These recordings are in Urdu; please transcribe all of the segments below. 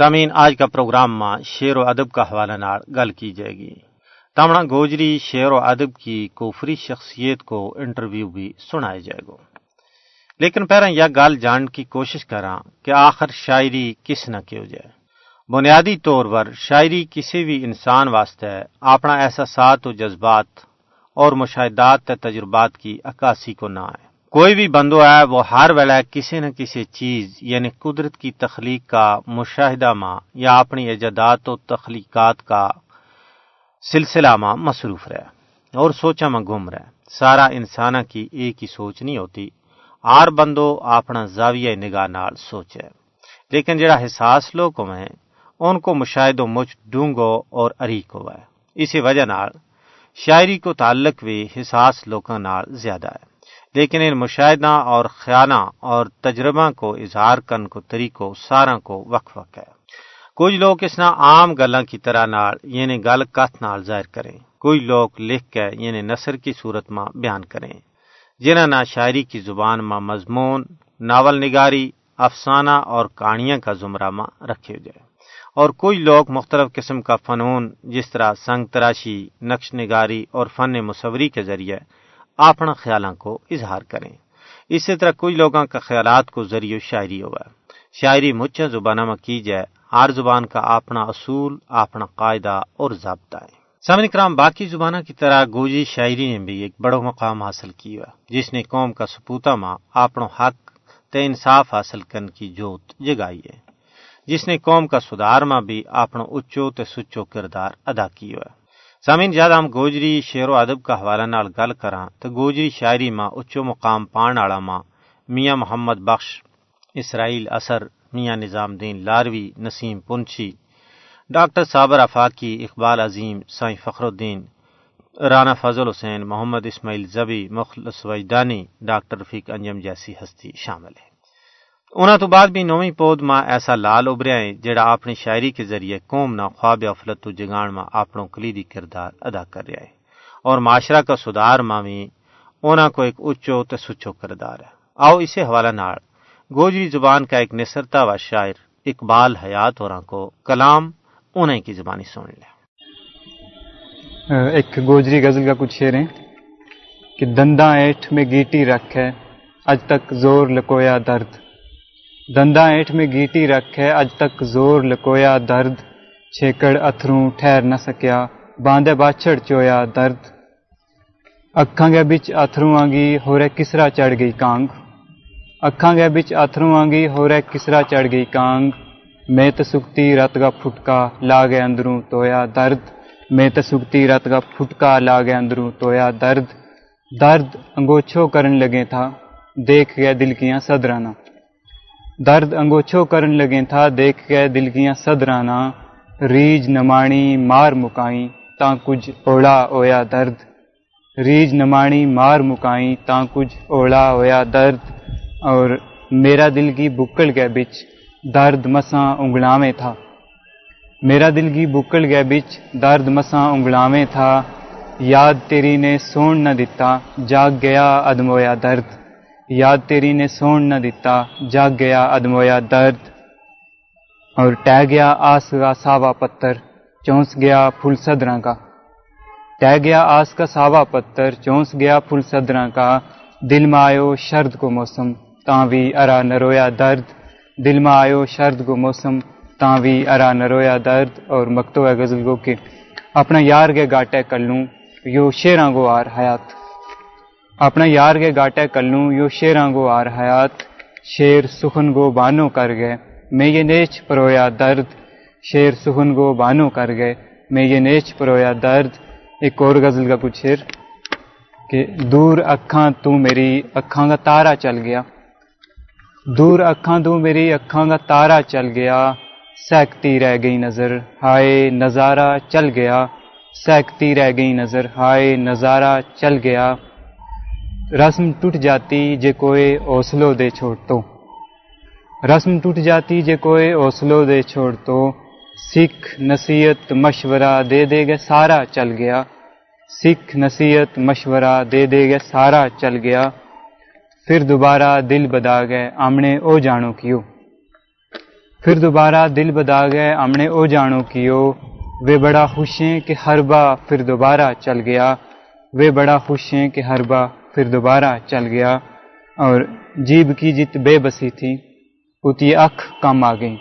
سامعین، آج کا پروگرام ماں شعر و ادب کا حوالہ نال گل کی جائے گی۔ تمنا گوجری شعر و ادب کی کوفری شخصیت کو انٹرویو بھی سنایا جائے گا۔ لیکن پہلے یہ گل جان کی کوشش کراں کہ آخر شاعری کس نہ کیوں جائے۔ بنیادی طور پر شاعری کسی بھی انسان واسطے اپنا احساسات و جذبات اور مشاہدات تجربات کی عکاسی کو نہ ہے کوئی بھی بندو ہے، وہ ہر ویلے کسی نہ کسی چیز یعنی قدرت کی تخلیق کا مشاہدہ ماں یا اپنی ایجادات و تخلیقات کا سلسلہ ماں مصروف رہے۔ اور سوچا میں گم رہے۔ سارا انسانہ کی ایک ہی سوچ نہیں ہوتی۔ آر بندو اپنا زاویہ نگاہ نال سوچے۔ لیکن جڑا حساس لوگ ہیں، ان کو مشاہدو مجھ ڈونگو اور اریک ہوا ہے اسی وجہ نال شاعری کو تعلق بھی حساس لوگوں نال زیادہ ہے۔ لیکن ان مشاہدہ اور خیانہ اور تجربہ کو اظہار کرن کو، طریقوں سارا کو وقف وق ہے۔ کچھ لوگ اس نہ عام گلاں کی طرح نال یعنی گل کت نال ظاہر کریں۔ کوئی لوگ لکھ کے یعنی نثر کی صورت میں بیان کریں۔ جنہ نہ شاعری کی زبان میں مضمون، ناول نگاری، افسانہ اور کہانیاں کا زمرہ ماں رکھے جائے اور کوئی لوگ مختلف قسم کا فنون، جس طرح سنگ تراشی، نقش نگاری اور فن مصوری کے ذریعے اپنا خیالوں کو اظہار کریں۔ اسی طرح کوئی لوگوں کا خیالات کو ذریعہ شاعری ہوا شاعری مچھا زبانہ میں کی جائے، ہر زبان کا اپنا اصول، اپنا قاعدہ اور ضابطہ ہے۔ سامن کرام باقی زبانہ کی طرح گوجی شاعری نے بھی ایک بڑا مقام حاصل کیا، جس نے قوم کا سپوتا ماں اپنا حق تے انصاف حاصل کرنے کی جوت جگائی ہے۔ جس نے قوم کا سدھار ماں بھی اپنا اچو تے سچو کردار ادا کیا ہے۔ سامعین جد ہم گوجری شعر و ادب کا حوالہ نال گل کراں تو گوجری شاعری ماں، اچو مقام پان والا ماں، میاں محمد بخش، اسرائیل اثر، میاں نظام دین لاروی، نسیم پنچھی، ڈاکٹر صابر افاقی اقبال عظیم، سائیں فخر الدین، رانا فضل حسین، محمد اسماعیل زبی، مخلص وجدانی، ڈاکٹر رفیق انجم جیسی ہستی شامل ہے انہوں تو بعد بھی نویں پود ماں ایسا لال ابریا ہے جڑا اپنی شاعری کے ذریعے قوم نہ خواب افلت و جگان ماں اپنوں کلیدی کردار ادا کر رہا ہے۔ اور معاشرہ کا سدھار ماں بھی انہوں کو ایک اچو تے سچو کردار ہے۔ آؤ اسے حوالہ ناڑ گوجری زبان کا ایک نثرتا و شاعر اقبال حیات اور کو کلام انہیں کی زبانی سن لیا۔ ایک گوجری غزل کا کچھ شعر ہے کہ دندا ایٹھ میں گیٹی رکھ ہے، اج تک زور لکویا درد۔ دندا ایٹ میں گیٹی رکھے، اج تک زور لکویا درد۔ چھیکڑ اتھروں ٹھہر نہ سکیا باندھے باچھڑ چویا درد۔ اکھاں گے بچ اتھروں آنگی ہو رہے کسرا چڑھ گئی کانگ۔ اکھاں گے بچ اتھروں آنگی ہو رہے کسرا چڑھ گئی کانگ۔ میں تسکتی رت گا پھٹکا لا گئے اندروں تویا درد۔ میں تسکتی رت گا پھٹکا لا گئے اندروں تویا درد۔ درد انگوچھو کرن لگے تھا، دیکھ گیا دل کیاں صدرانہ درد انگوچھو کرن لگے تھا، دیکھ کے دل کیاں صدرانا ریج نمانی مار مکائیں تا کچھ اوڑا ہویا درد۔ ریج نمانی مار مکائیں تا کچھ اوڑا ہویا درد۔ اور میرا دل کی بکڑ کے بچ درد مساں انگڑاویں تھا۔ میرا دل کی بکڑ کے بچ درد مساں انگڑاویں تھا۔ یاد تیری نے سون نہ دیتا جاگ گیا ادمویا درد۔ یاد تیری نے سون نہ دیتا، جاگ گیا ادمویا درد اور ٹہ گیا آس کا ساوا پتھر، چونس گیا پھول سدرا کا۔ ٹہ گیا آس کا ساوا پتھر، چونس گیا پھول سدرا کا۔ دل میں آیو شرد کو موسم، تاں بھی ارا نرویا درد۔ دل میں آیو شرد کو موسم، تاں بھی ارا نرویا درد۔ اور مکتو ہے غزل گو کے اپنا یار کے گاٹے کر لوں یو شیراں گو آر حیات۔ اپنا یار کے گاٹے کلوں، یو شیراں گو آر حیات، شیر سخن گو بانو کر گئے، میں یہ نیچ پرویا درد، شیر سخن گو بانو کر گئے، میں یہ نیچ پرویا درد، ایک اور غزل کا کچھ شیر کہ دور اکھاں تو میری اکھاں کا تارا چل گیا۔ دور اکھاں تو میری اکھاں کا تارا چل گیا، سیکتی رہ گئی نظر، ہائے نظارہ چل گیا، سیکتی رہ گئی نظر، ہائے نظارہ چل گیا۔ رسم ٹوٹ جاتی جے کوئی اوسلو دے چھوڑ تو رسم ٹوٹ جاتی جے کوئی اوسلو دے چھوڑ تو سکھ نصیحت مشورہ دے دے گے سارا چل گیا سکھ نصیحت مشورہ دے دے گے سارا چل گیا پھر دوبارہ دل بدا گئے آمنے او جانو کیوں پھر دوبارہ دل بدا گئے ہم نے او جانو کیو وہ بڑا خوش ہیں کہ ہر با پھر دوبارہ چل گیا وہ بڑا خوش ہیں کہ ہر با پھر دوبارہ چل گیا اور جیب کی جت بے بسی تھی اتی اکھ کم آ گئی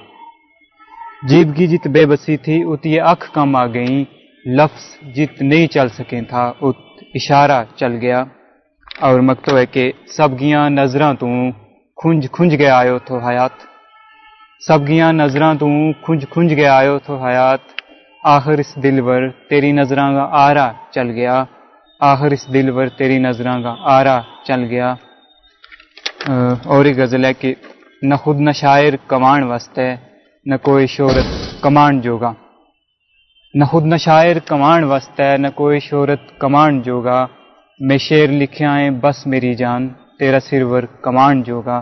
جیب کی جت بے بسی تھی اتی اکھ کم آ گئی لفظ جت نہیں چل سکیں تھا ات اشارہ چل گیا۔ اور مکتو ہے کہ سب گیاں نظراں تو کھنج کھنج گیا آیو تو حیات۔ سب گیاں نظراں تو کھنج کھنج گیا آیو تو حیات۔ آخر اس دلور تیری نظراں آرا چل گیا۔ آخر اس دل ور تیری نظراں کا آرا چل گیا۔ اور ایک غزل ہے کہ نہ خود نہ شاعر کمان واسطے، نہ کوئی شہرت کمان جوگا۔ نہ خود نہ شاعر کمان واسطے، نہ کوئی شہرت کمان جوگا۔ میں شعر لکھیا ہے بس میری جان، تیرا سرور کمان جوگا۔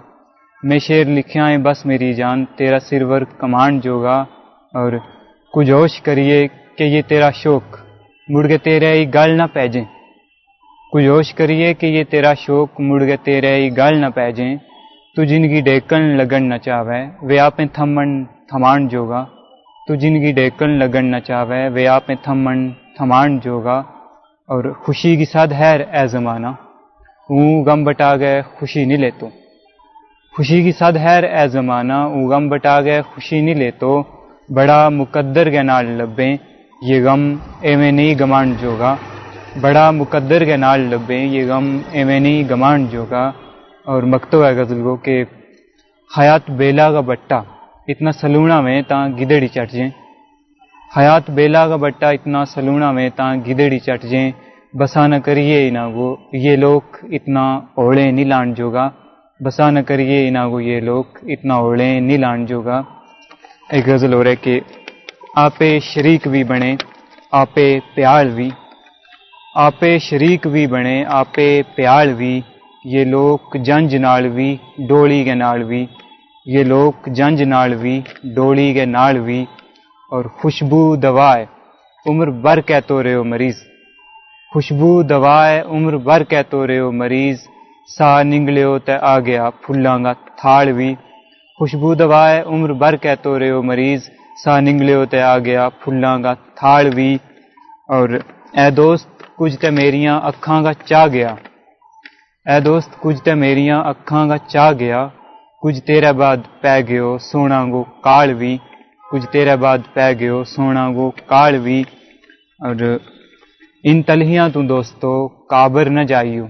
میں شعر لکھیا ہے بس میری جان، تیرا سرور کمان جوگا۔ اور کچھ ہوش کریے کہ یہ تیرا شوق، مڑ کے تیرے ہی گل نہ پیجیں کچھ ہوش کریے کہ یہ تیرا شوق مڑ کے تیرے ہی گل نہ پیجیں تو جنگی ڈیکن لگن نہ چاہے وہ آپ تھمن تھمان جوگا۔ تو جنگی ڈیکن لگن نہ چاہے وہ آپ تھمن تھمان جوگا۔ اور خوشی کی ساتھ ہیر اے زمانہ اون غم بٹا گئے خوشی نہیں لے تو خوشی کی ساتھ ہیر اے زمانہ اون غم بٹا گئے خوشی نہیں لے تو بڑا مقدر کے نال لبیں، یہ غم ایویں نہیں گمان جوگا۔ بڑا مقدر کے نال لبیں یہ غم ایویں نہیں گمان جوگا اور مکتو ہے غزل کو کہ حیات بیلا کا بٹا اتنا سلونا میں تا گدڑی چٹ جائیں۔ حیات بیلا کا بٹا اتنا سلونا میں تا گدڑی چٹ جائیں۔ بسا نہ کریے نہ وہ یہ لوگ اتنا اوڑے نہیں لان جوگا بسا نہ کریے نہ وہ یہ لوگ اتنا اوڑے نہیں لان جوگا ایک غزل ہو رہا ہے کہ آپے شریک بھی بنے آپے پیال بھی آپے شریک بھی بنے، آپے پیال بھی یہ لوگ جنج نال بھی ڈولی کے نال بھی یہ لوگ جنج نال بھی ڈولی کے نال بھی اور خوشبو دوائے، عمر بھر کہ تو رہے ہو مریض۔ خوشبو دوائے، عمر بھر کہ تو رہے ہو مریض۔ سا ننگلیو تے آ گیا پھلاں گا تھاڑ بھی خوشبو دوائے، عمر بھر کہ تو رہے ہو مریض۔ سا ننگلیو تے آ گیا پھلاں گا تھاڑ بھی اور اے دوست کچھ تے میریاں اکھاں گا چا گیا اے دوست کچھ تے میریاں اکھاں گا چا گیا کچھ تیرے بعد پہ گیو سونا گو کال بھی کچھ تیرے بعد پہ گیو سونا گو کال بھی اور ان تلہیاں تو دوستو کابر نہ جائیو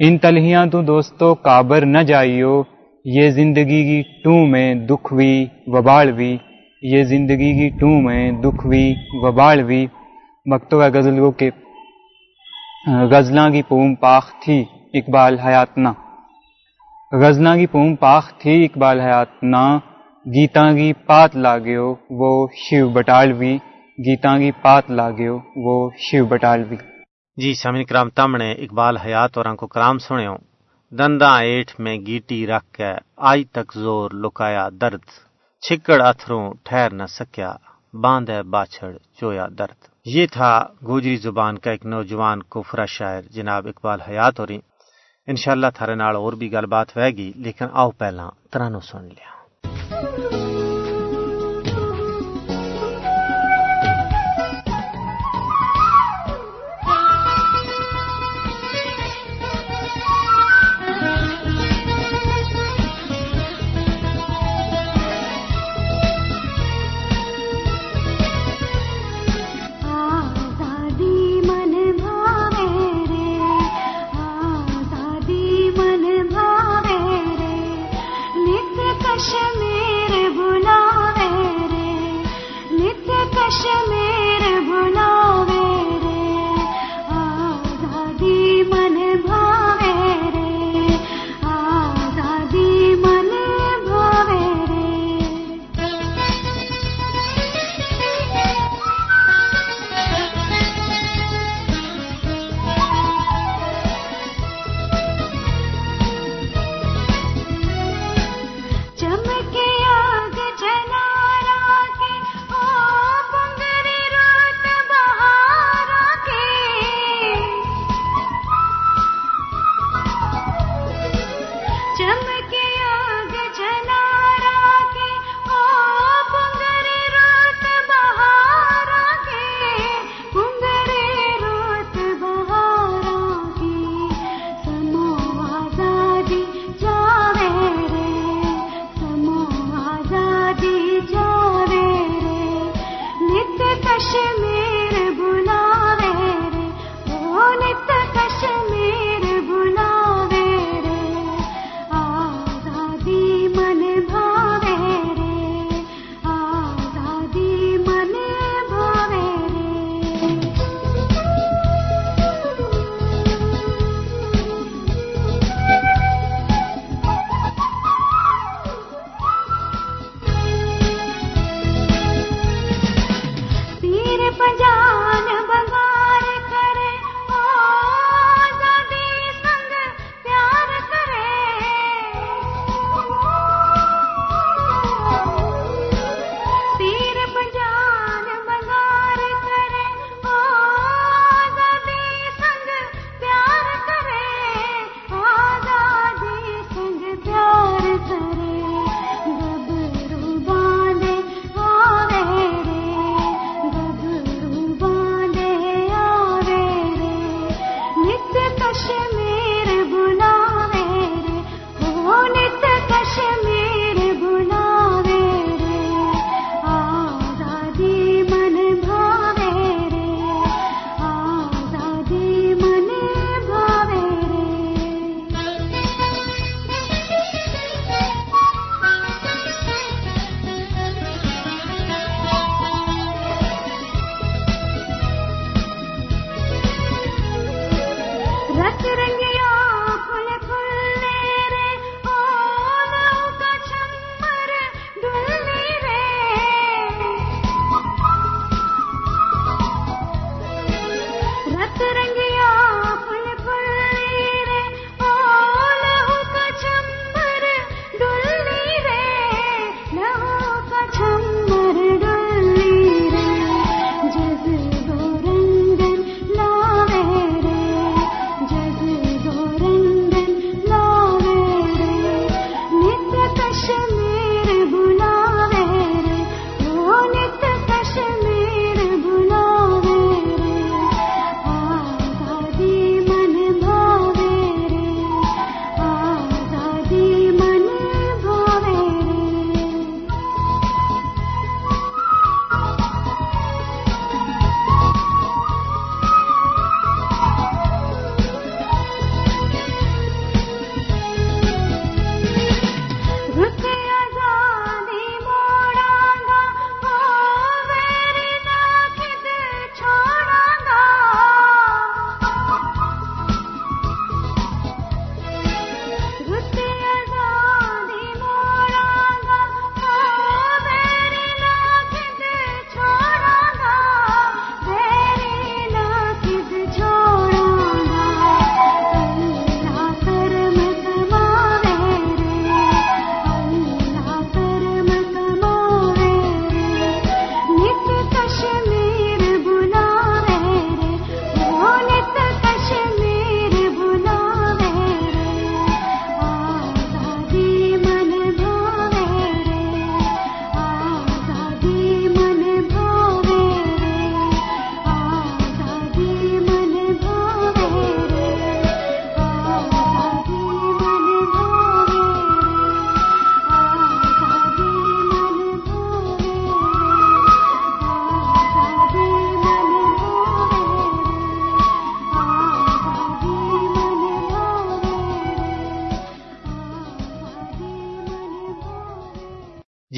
ان تلہیاں تو دوستو کابر نہ جائیو یہ زندگی کی ٹو میں دکھ بھی وبال بھی یہ زندگی کی ٹو میں دکھ بھی وبال بھی مکتوبہ غزل کو کہ غزلاں کی پوم پاخ تھی اقبال حیاتنا غزلاں کی پوم پاخ تھی اقبال حیاتنا گیتاں کی پات لاگیو، وہ شیو بٹالوی۔ گیتاں کی پات لاگیو، وہ شیو بٹالوی۔ جی سامن کرام تمنے اقبال حیات اور کو کرام سنیو۔ دندا ایٹھ میں گیٹی رکھ کے آج تک زور لکایا درد۔ چھکڑ اتھروں ٹھہر نہ سکیا، باندھے باچھڑ چویا درد۔ یہ تھا گوجری زبان کا ایک نوجوان کفرا شاعر، جناب اقبال حیات ہو شاء اللہ تھارے نال اور بھی گل بات ہوئے گی، لیکن آؤ پہلا ترانو سن لیا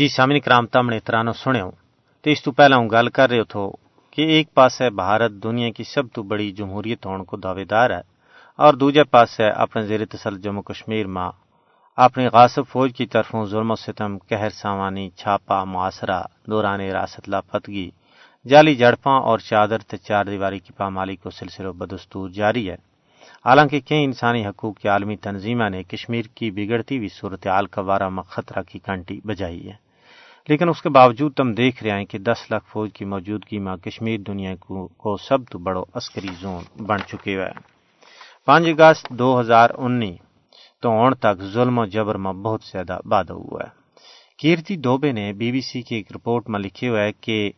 جی سامنے کرام تم نے ترانو سنو تو اس تو پہلا ہوں گل کر رہے تھو کہ ایک پاس ہے بھارت دنیا کی سب تو بڑی جمہوریت ہون کو دعوے دار ہے اور دوجہ پاس ہے اپنے زیر تسل جموں کشمیر ماں اپنی غاصب فوج کی طرفوں ظلم و ستم قہر سامانی چھاپا معاصرہ دوران راست لاپتگی جعلی جڑپاں اور چادر تے چار دیواری کی پامالی کو سلسلہ بدستور جاری ہے حالانکہ کئی انسانی حقوق کی عالمی تنظیمہ نے کشمیر کی بگڑتی ہوئی صورتحال کا وارہ خطرہ کی کنٹی بجائی ہے لیکن اس کے باوجود تم دیکھ رہے ہیں کہ دس لاکھ فوج کی موجودگی میں کشمیر دنیا کو, سب تو بڑو عسکری زون بن چکے ہوئے پانچ اگست دو ہزار انیس تو اون تک ظلم و جبر میں بہت زیادہ بادہ ہوا ہے۔ کیرتی دوبے نے بی بی سی کی ایک رپورٹ میں لکھے ہوئے کہ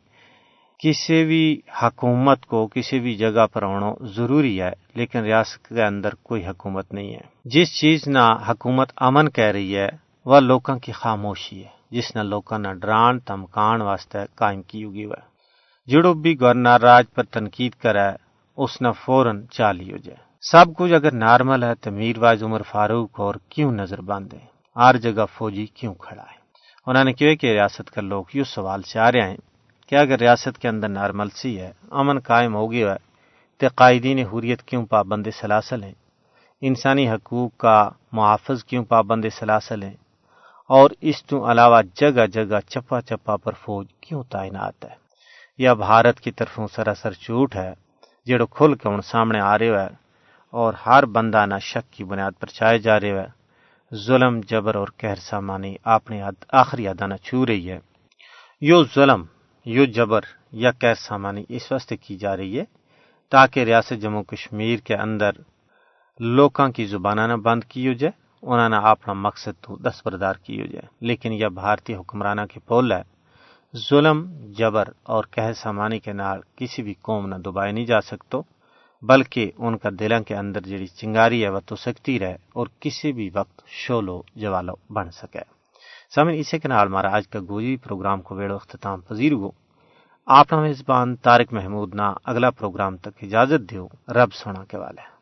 کسی بھی حکومت کو کسی بھی جگہ پر ہونا ضروری ہے لیکن ریاست کے اندر کوئی حکومت نہیں ہے۔ جس چیز نہ حکومت امن کہہ رہی ہے وہ لوگوں کی خاموشی ہے۔ ਜਿਸ ਨਾਲ ਲੋਕਾਂ ڈران ਡਰਾਣ ਧਮਕਾਣ کی ہوگی ਕੀਉਗੀ ਵਾ ਜਿਹੜੋ ਵੀ ਗਵਰਨਰ ਰਾਜ ਪਰ ਤਨਕੀਦ ਕਰੈ اس ਨਾ ਫੌਰਨ چالی ہو جائے۔ سب کچھ اگر نارمل ہے تو میر واز عمر فاروق اور کیوں نظر باندھے؟ ہر جگہ فوجی کیوں کھڑا ہے؟ انہوں نے کہا کہ ریاست کا لوگ یوں سوال سے آ رہے ہیں کہ اگر ریاست کے اندر نارمل سی ہے، امن قائم ہو گیا ہے تو قائدین حریت کیوں پابند سلاسل ہیں؟ انسانی حقوق کا محافظ کیوں پابند سلاسل ہیں؟ اور اس تو علاوہ جگہ جگہ چپا چپا پر فوج کیوں تعینات ہے؟ یہ بھارت کی طرفوں سراسر جھوٹ ہے جڑو کھل کے ان سامنے آ رہے ہے، اور ہر بندہ نہ شک کی بنیاد پر چائے جا رہے ہے۔ ظلم، جبر اور قہر سامانی اپنے آخری ادانہ چھو رہی ہے۔ یو ظلم، یو جبر یا قہر سامانی اس واسطے کی جا رہی ہے تاکہ ریاست جموں کشمیر کے اندر لوکاں کی زبانہ نہ بند کی ہو جائے۔ انہوں نے اپنا مقصد تو دستبردار کی ہو جائے لیکن یہ بھارتی حکمرانہ کے پول ہے۔ ظلم، جبر اور قہر سامانی کے نال کسی بھی قوم نہ دبائے نہیں جا سکتو، بلکہ ان کا دلوں کے اندر جڑی چنگاری ہے وہ تو سکتی رہے اور کسی بھی وقت شولو جوالو بن سکے۔ سامن اسے کے نال ہمارا آج کا گوجی پروگرام کو ویڑو اختتام پذیر ہو آپ میزبان طارق محمود نہ اگلا پروگرام تک اجازت دیو، رب سونا کے والے۔